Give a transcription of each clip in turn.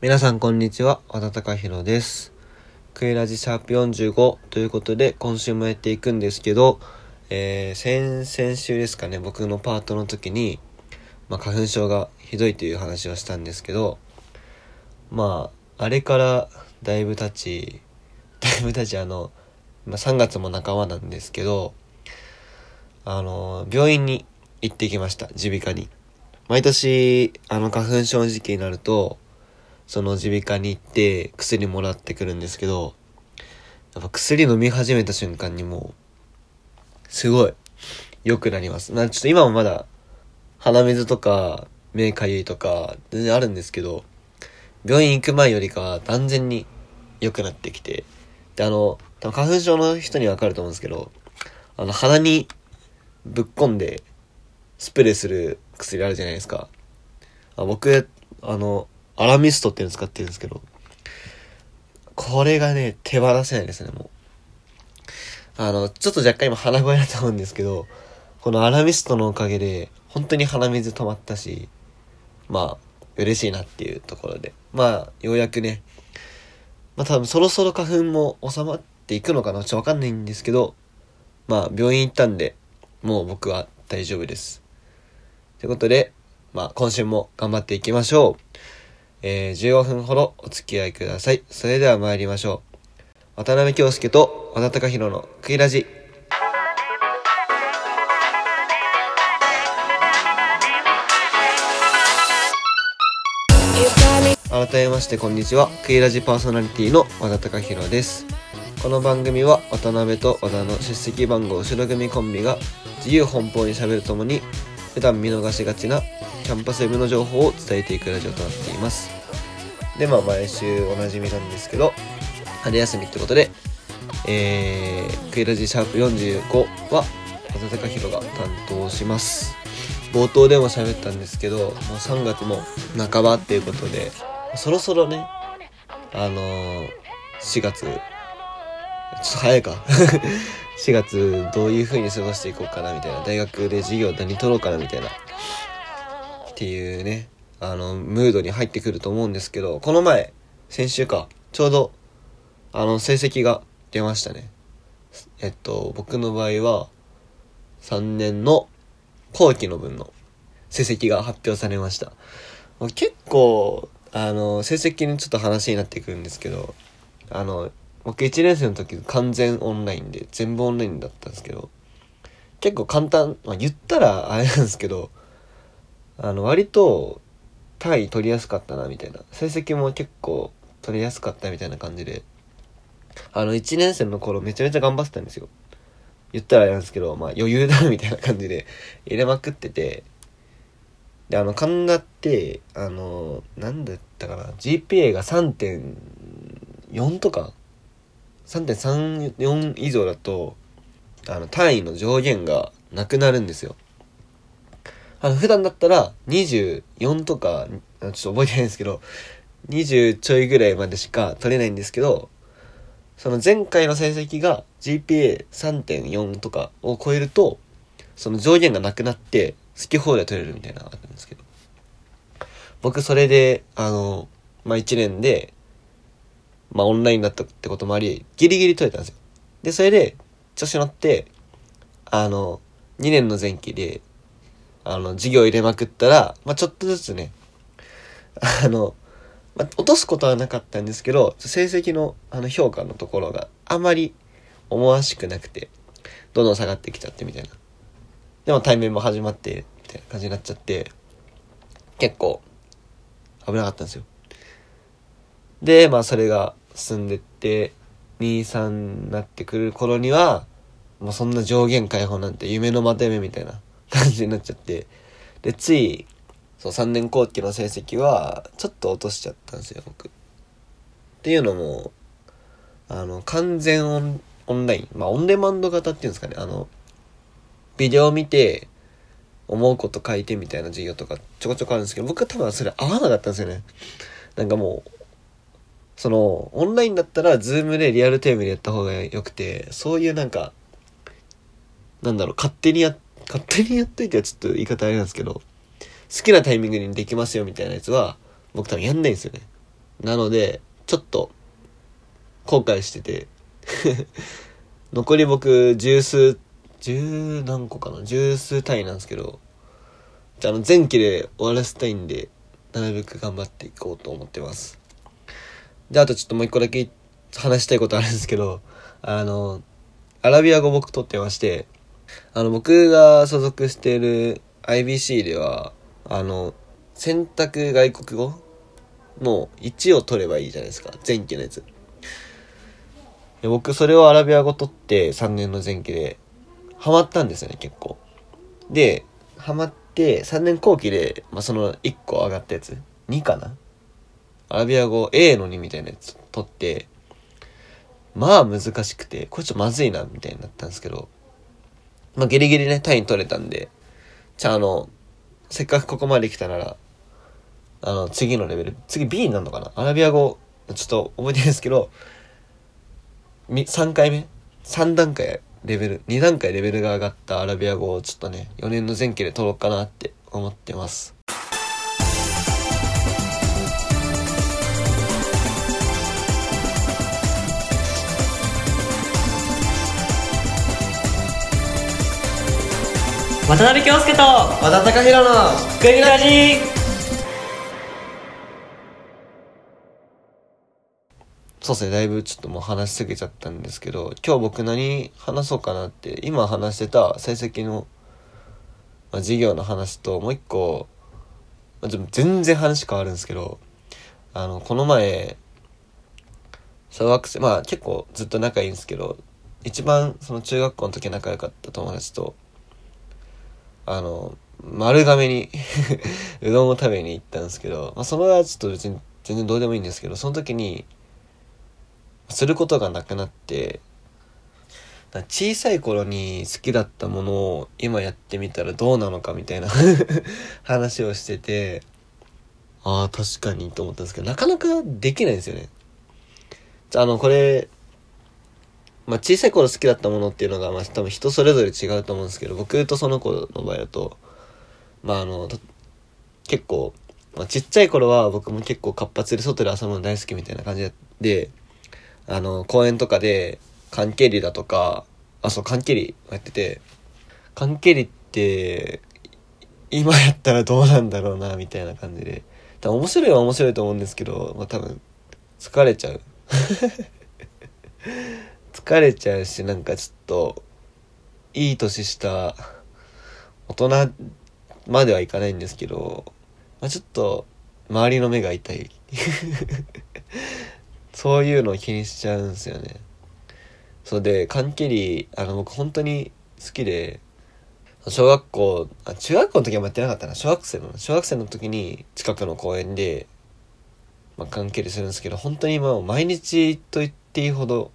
皆さんこんにちは、和田隆弘です。クエラジシャープ45ということで今週もやっていくんですけど、えー、先々週ですかね、僕のパートの時に、まあ、花粉症がひどいという話をしたんですけど、まあ、あれからだいぶ経ち、だいぶ経ちあの、まあ、3月も半ばなんですけど、あの、病院に行ってきました、耳鼻科に。毎年、あの、花粉症時期になると、その耳鼻科に行って薬もらってくるんですけど、やっぱ薬飲み始めた瞬間にもう、すごい良くなります。な、ちょっと今もまだ鼻水とか目かゆいとか全然あるんですけど、病院行く前よりかは断然に良くなってきて、で、あの、多分花粉症の人にはわかると思うんですけど、あの、鼻にぶっ込んでスプレーする薬あるじゃないですか。あ僕、あの、アラミストっていうの使ってるんですけど、これがね、手放せないですね、もう。あの、ちょっと若干今鼻声だと思うんですけど、このアラミストのおかげで、本当に鼻水止まったし、まあ、嬉しいなっていうところで。まあ、ようやくね、まあ多分そろそろ花粉も収まっていくのかなちょっとわかんないんですけど、まあ、病院行ったんで、もう僕は大丈夫です。ということで、まあ、今週も頑張っていきましょう。えー、15分ほどお付き合いください。それでは参りましょう。渡辺京介と和田隆弘のクイラジ。改めましてこんにちは。クイラジパーソナリティの和田隆弘です。この番組は渡辺と和田の出席番号白組コンビが自由奔放に喋るともに普段見逃しがちなキャンパスウェブの情報を伝えていくラジオとなっています。で、まあ毎週おなじみなんですけど、春休みってことで、えー、クイラジシャープ45は和田隆弘が担当します。冒頭でも喋ったんですけど、もう3月も半ばっていうことで、そろそろね、あのー、4月、ちょっと早いか。4月どういう風に過ごしていこうかなみたいな。大学で授業何取ろうかなみたいな。っていうね、あの、ムードに入ってくると思うんですけど、この前、先週か、ちょうど、あの、成績が出ましたね。えっと、僕の場合は、3年の後期の分の成績が発表されました。結構、あの、成績にちょっと話になってくるんですけど、あの、僕1年生の時完全オンラインで、全部オンラインだったんですけど、結構簡単、まあ、言ったらあれなんですけど、あの、割と単位取りやすかったな、みたいな。成績も結構取りやすかったみたいな感じで、あの、1年生の頃めちゃめちゃ頑張ってたんですよ。言ったらあれなんですけど、まあ余裕だみたいな感じで入れまくってて、で、あの、神田って、あの、なんだったかな、GPA が3.4とか、3.34以上だと、あの、単位の上限がなくなるんですよ。あの、普段だったら24とか、ちょっと覚えてないんですけど、20ちょいぐらいまでしか取れないんですけど、その前回の成績が GPA3.4 とかを超えると、その上限がなくなって、好き放題取れるみたいなのがあったんですけど。僕それで、あの、まあ、1年で、まあ、オンラインだったってこともあり、ギリギリ取れたんですよ。で、それで、調子乗って、あの、2年の前期で、あの、授業入れまくったら、まあ、ちょっとずつね、あの、まあ、落とすことはなかったんですけど、成績のあの評価のところがあまり思わしくなくて、どんどん下がってきちゃってみたいな。でも対面も始まって、みたいな感じになっちゃって、結構危なかったんですよ。で、まあそれが進んでって、2、3になってくる頃には、もうそんな上限解放なんて夢のまた夢みたいな感じになっちゃって、で、つい、そう、3年後期の成績は、ちょっと落としちゃったんですよ、僕。っていうのも、あの、完全オンオンライン、まあ、オンデマンド型っていうんですかね、あの、ビデオ見て、思うこと書いてみたいな授業とかちょこちょこあるんですけど、僕は多分それ合わなかったんですよね。なんかもう、その、オンラインだったら、 Zoom でリアルタイムでやった方が良くて、そういうなんか、なんだろう、勝手にやって、勝手にやっといてはちょっと言い方あれなんですけど、好きなタイミングにできますよみたいなやつは、僕多分やんないんですよね。なので、ちょっと、後悔してて 残り僕、十数、十何個かな？十数単位なんですけど、じゃああの、前期で終わらせたいんで、なるべく頑張っていこうと思ってます。で、あとちょっともう一個だけ話したいことあるんですけど、あの、アラビア語僕取ってまして、あの、僕が所属している IBC では、あの、選択外国語の1を取ればいいじゃないですか。前期のやつ。で僕、それをアラビア語取って3年の前期で、ハマったんですよね、結構。で、ハマって、3年後期で、まあ、その1個上がったやつ、2かなアラビア語 A の2みたいなやつ取って、まあ難しくて、これちょっとまずいな、みたいになったんですけど、まあギリギリね、単位取れたんで、じゃああの、せっかくここまで来たなら、あの、次のレベル、次 B になるのかな？アラビア語、ちょっと覚えてないですけど、3回目 ?3 段階レベル、2段階レベルが上がったアラビア語をちょっとね、4年の前期で取ろうかなって思ってます。渡辺京介と和田貴弘のグリラジ。そうですね、だいぶちょっともう話しすぎちゃったんですけど、今日僕何話そうかなって、今話してた成績の、まあ、授業の話と、もう一個、まあ、全然話変わるんですけど、あの、この前、小学生、まあ結構ずっと仲いいんですけど、一番その中学校の時仲良かった友達と、あの、丸亀に うどんを食べに行ったんですけど、まあ、そのはちょっと別に全然どうでもいいんですけど、その時に、することがなくなって、小さい頃に好きだったものを今やってみたらどうなのかみたいな 話をしてて、ああ、確かにと思ったんですけど、なかなかできないんですよね。あの、これ、まあ、小さい頃好きだったものっていうのが、まあ、多分人それぞれ違うと思うんですけど、僕とその子の場合だと、まあ、あの、結構、まあ、ちっちゃい頃は僕も結構活発で外で遊ぶの大好きみたいな感じで、あの、公園とかで、缶蹴りだとか、あ、そう、缶蹴りやってて、缶蹴りって、今やったらどうなんだろうな、みたいな感じで。多分面白いは面白いと思うんですけど、まあ多分、疲れちゃう。疲れちゃうし、なんかちょっと、いい年した大人まではいかないんですけど、まあ、ちょっと、周りの目が痛い。そういうのを気にしちゃうんですよね。そうで、缶切り、あの、僕本当に好きで、小学校、あ、中学校の時はやってなかったな。小学生の、小学生の時に近くの公園で、まあ、缶蹴りするんですけど、本当にもう毎日と言っていいほど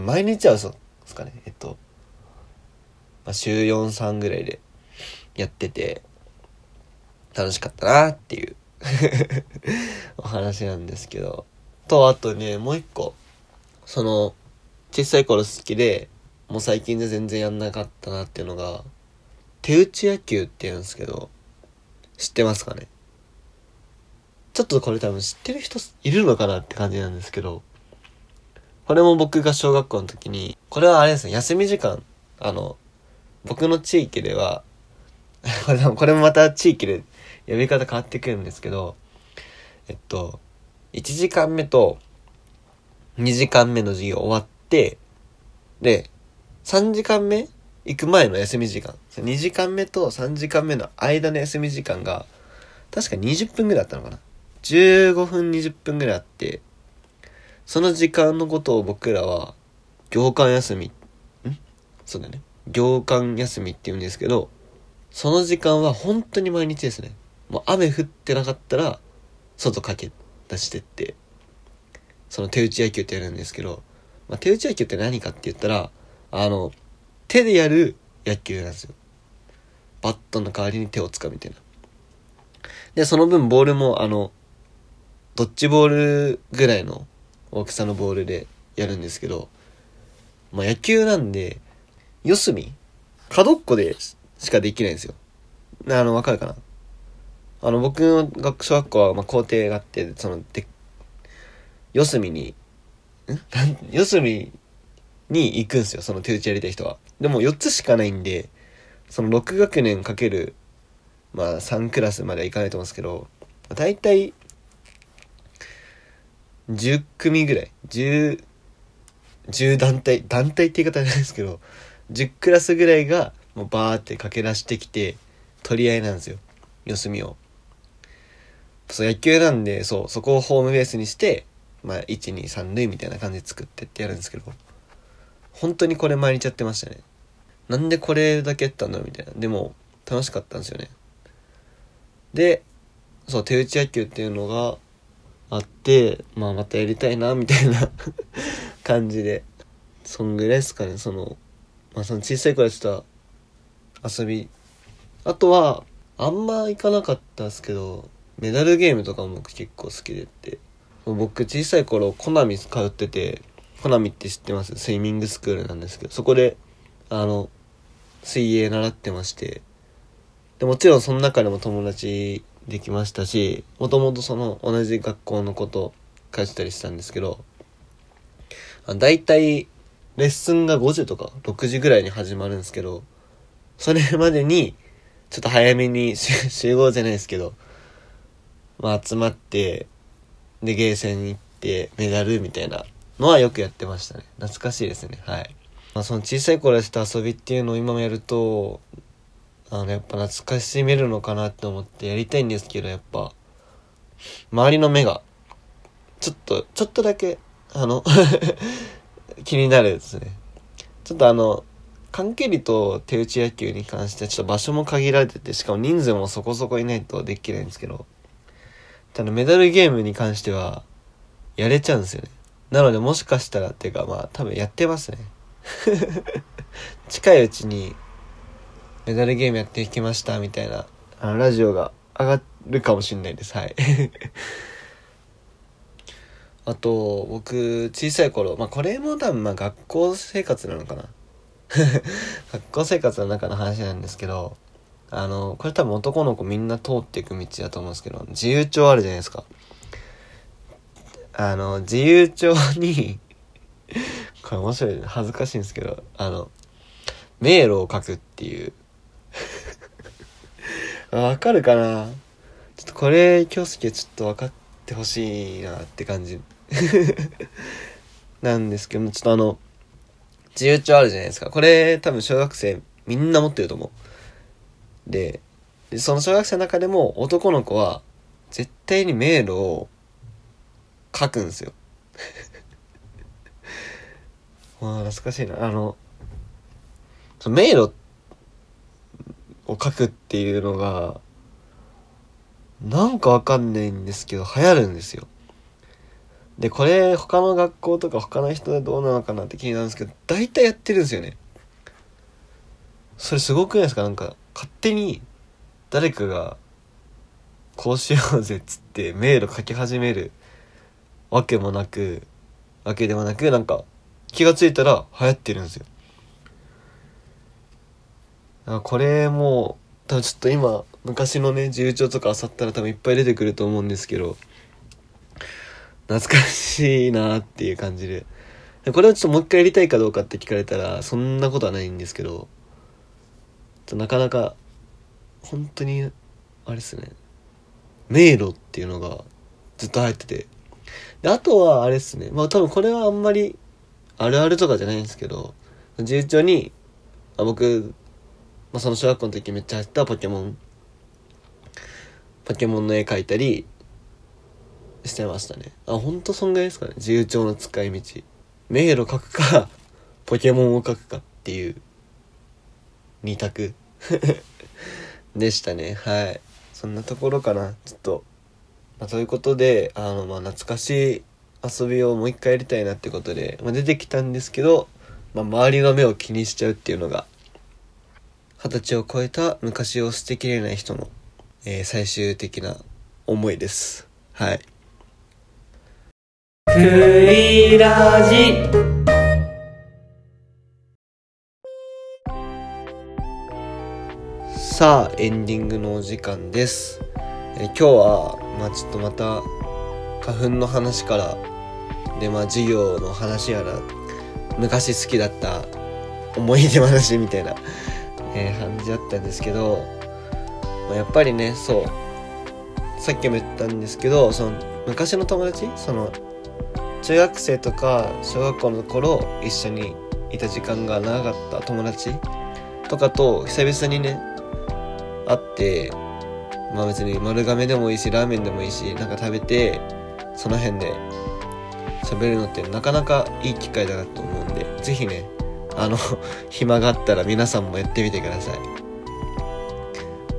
毎日は嘘ですかね。えっと、まあ、週4、3ぐらいでやってて、楽しかったなっていう お話なんですけど。と、あとね、もう一個。その、小さい頃好きで、もう最近で全然やんなかったなっていうのが、手打ち野球って言うんですけど、知ってますかね？ちょっとこれ多分知ってる人いるのかなって感じなんですけど、これも僕が小学校の時に、これはあれですね、休み時間、あの、僕の地域では、これもまた地域で呼び方変わってくるんですけど、えっと、1時間目と2時間目の授業終わって、で、3時間目行く前の休み時間。2時間目と3時間目の間の休み時間が、確か20分ぐらいあったのかな。15分20分ぐらいあって、その時間のことを僕らは、行間休み、ん？そうだね。行間休みって言うんですけど、その時間は本当に毎日ですね。もう雨降ってなかったら、外駆け出してって、その手打ち野球ってやるんですけど、まあ、手打ち野球って何かって言ったら、あの、手でやる野球なんですよ。バットの代わりに手を使うみたいな。で、その分ボールも、あの、ドッジボールぐらいの大きさのボールでやるんですけど、まあ野球なんで、四隅角っこでしかできないんですよ。あの、わかるかな？あの、僕の学小学校は、まあ、校庭があって、その、で、四隅に、ん？四隅に行くんですよ、その手打ちやりたい人は。でも4つしかないんで、その6学年かける、まあ3クラスまではいかないと思うんですけど、だいたい10組ぐらい、10、10団体、団体って言い方じゃないですけど、10クラスぐらいがもうバーって駆け出してきて、取り合いなんですよ。四隅を。そう、野球なんで、そう、そこをホームベースにして、まあ、1、2、3塁みたいな感じで作ってってやるんですけど、本当にこれ毎日やってましたね。なんでこれだけやったんだろうみたいな。でも、楽しかったんですよね。で、そう、手打ち野球っていうのがあって、まあ、またやりたいな、みたいな 感じで。そんぐらいですかね、その、まあ、その小さい頃やってた遊び。あとは、あんま行かなかったですけど、メダルゲームとかも僕結構好きでって。僕小さい頃、コナミ通ってて、コナミって知ってます？スイミングスクールなんですけど、そこで、あの、水泳習ってまして、で、もちろんその中でも友達できましたし、もともとその同じ学校のこと通ってたりしたんですけど、あだいたいレッスンが5時とか6時ぐらいに始まるんですけど、それまでに、ちょっと早めに 集合じゃないですけど、まあ集まって、で、ゲーセンに行って、メダルみたいなのはよくやってましたね。懐かしいですね。はい。まあその小さい頃やってた遊びっていうのを今もやると、あの、やっぱ懐かしめるのかなって思ってやりたいんですけど、やっぱ、周りの目が、ちょっと、ちょっとだけ、あの、気になるですね。ちょっとあの、関係りと手打ち野球に関してはちょっと場所も限られてて、しかも人数もそこそこいないとできないんですけど、ただメダルゲームに関しては、やれちゃうんですよね。なのでもしかしたらっていうかまあ多分やってますね。近いうちに、メダルゲームやっていきましたみたいな、あのラジオが上がるかもしれないです。はい。あと、僕、小さい頃、まあこれも多分まあ学校生活なのかな。学校生活の中の話なんですけど、あの、これ多分男の子みんな通っていく道だと思うんですけど、自由帳あるじゃないですか。あの、自由帳に、これ面白い、恥ずかしいんですけど、あの、迷路を書くっていう。わかるかな？ちょっとこれ、京介ちょっと分かってほしいなって感じ。なんですけども、ちょっとあの、自由帳あるじゃないですか。これ多分小学生みんな持ってると思う。で、でその小学生の中でも男の子は絶対に迷路を書くんですよ。わあ、懐かしいな。あの、その迷路を書くっていうのが、なんかわかんないんですけど、流行るんですよ。で、これ、他の学校とか他の人でどうなのかなって気になるんですけど、大体やってるんですよね。それすごくないですか？なんか、勝手に、誰かが、こうしようぜっつって、迷路書き始めるわけもなく、わけでもなく、なんか、気がついたら流行ってるんですよ。あこれもう、多分ちょっと今、昔のね、自由帳とか漁ったら多分いっぱい出てくると思うんですけど、懐かしいなっていう感じで。これをちょっともう一回やりたいかどうかって聞かれたら、そんなことはないんですけど、なかなか、本当に、あれですね、迷路っていうのがずっと入ってて。で、あとはあれですね、まあ多分これはあんまりあるあるとかじゃないんですけど、自由帳に、あ僕、まあその小学校の時めっちゃ入ったポケモン、ポケモンの絵描いたり、してましたね。あ、ほんとそんぐらいですかね。自由帳の使い道。迷路書くか、ポケモンを書くかっていう、二択 でしたね。はい。そんなところかな。ちょっと、まあ、ということで、あの、まあ、懐かしい遊びをもう一回やりたいなってことで、まあ、出てきたんですけど、まあ、周りの目を気にしちゃうっていうのが、二十歳を超えた昔を捨てきれない人の、えー最終的な思いです。はい。クイラジさあエンディングのお時間です、えー今日はまあちょっとまた花粉の話からでまあ授業の話やら昔好きだった思い出話みたいな、えー感じだったんですけど、まあ、やっぱりねそうさっきも言ったんですけどその昔の友達その中学生とか小学校の頃一緒にいた時間が長かった友達とかと久々にね会ってまあ別に丸亀でもいいしラーメンでもいいしなんか食べてその辺で喋るのってなかなかいい機会だなと思うんでぜひねあの 暇があったら皆さんもやってみてください。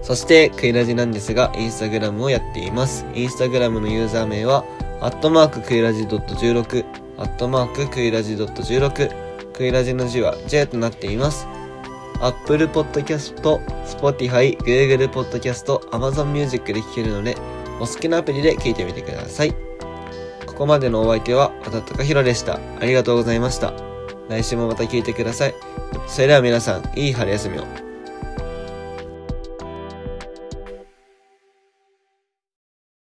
そしてクイラジなんですがインスタグラムをやっています。インスタグラムのユーザー名はアットマーククイラジドット .16 アットマーククイラジドット .16 クイラジの字は J となっています。Apple Podcast、Spotify、Google Podcast、Amazon Music で聴けるのでお好きなアプリで聴いてみてください。ここまでのお相手は和田貴弘でした。ありがとうございました。来週もまた聞いてください。それでは皆さんいい春休みを。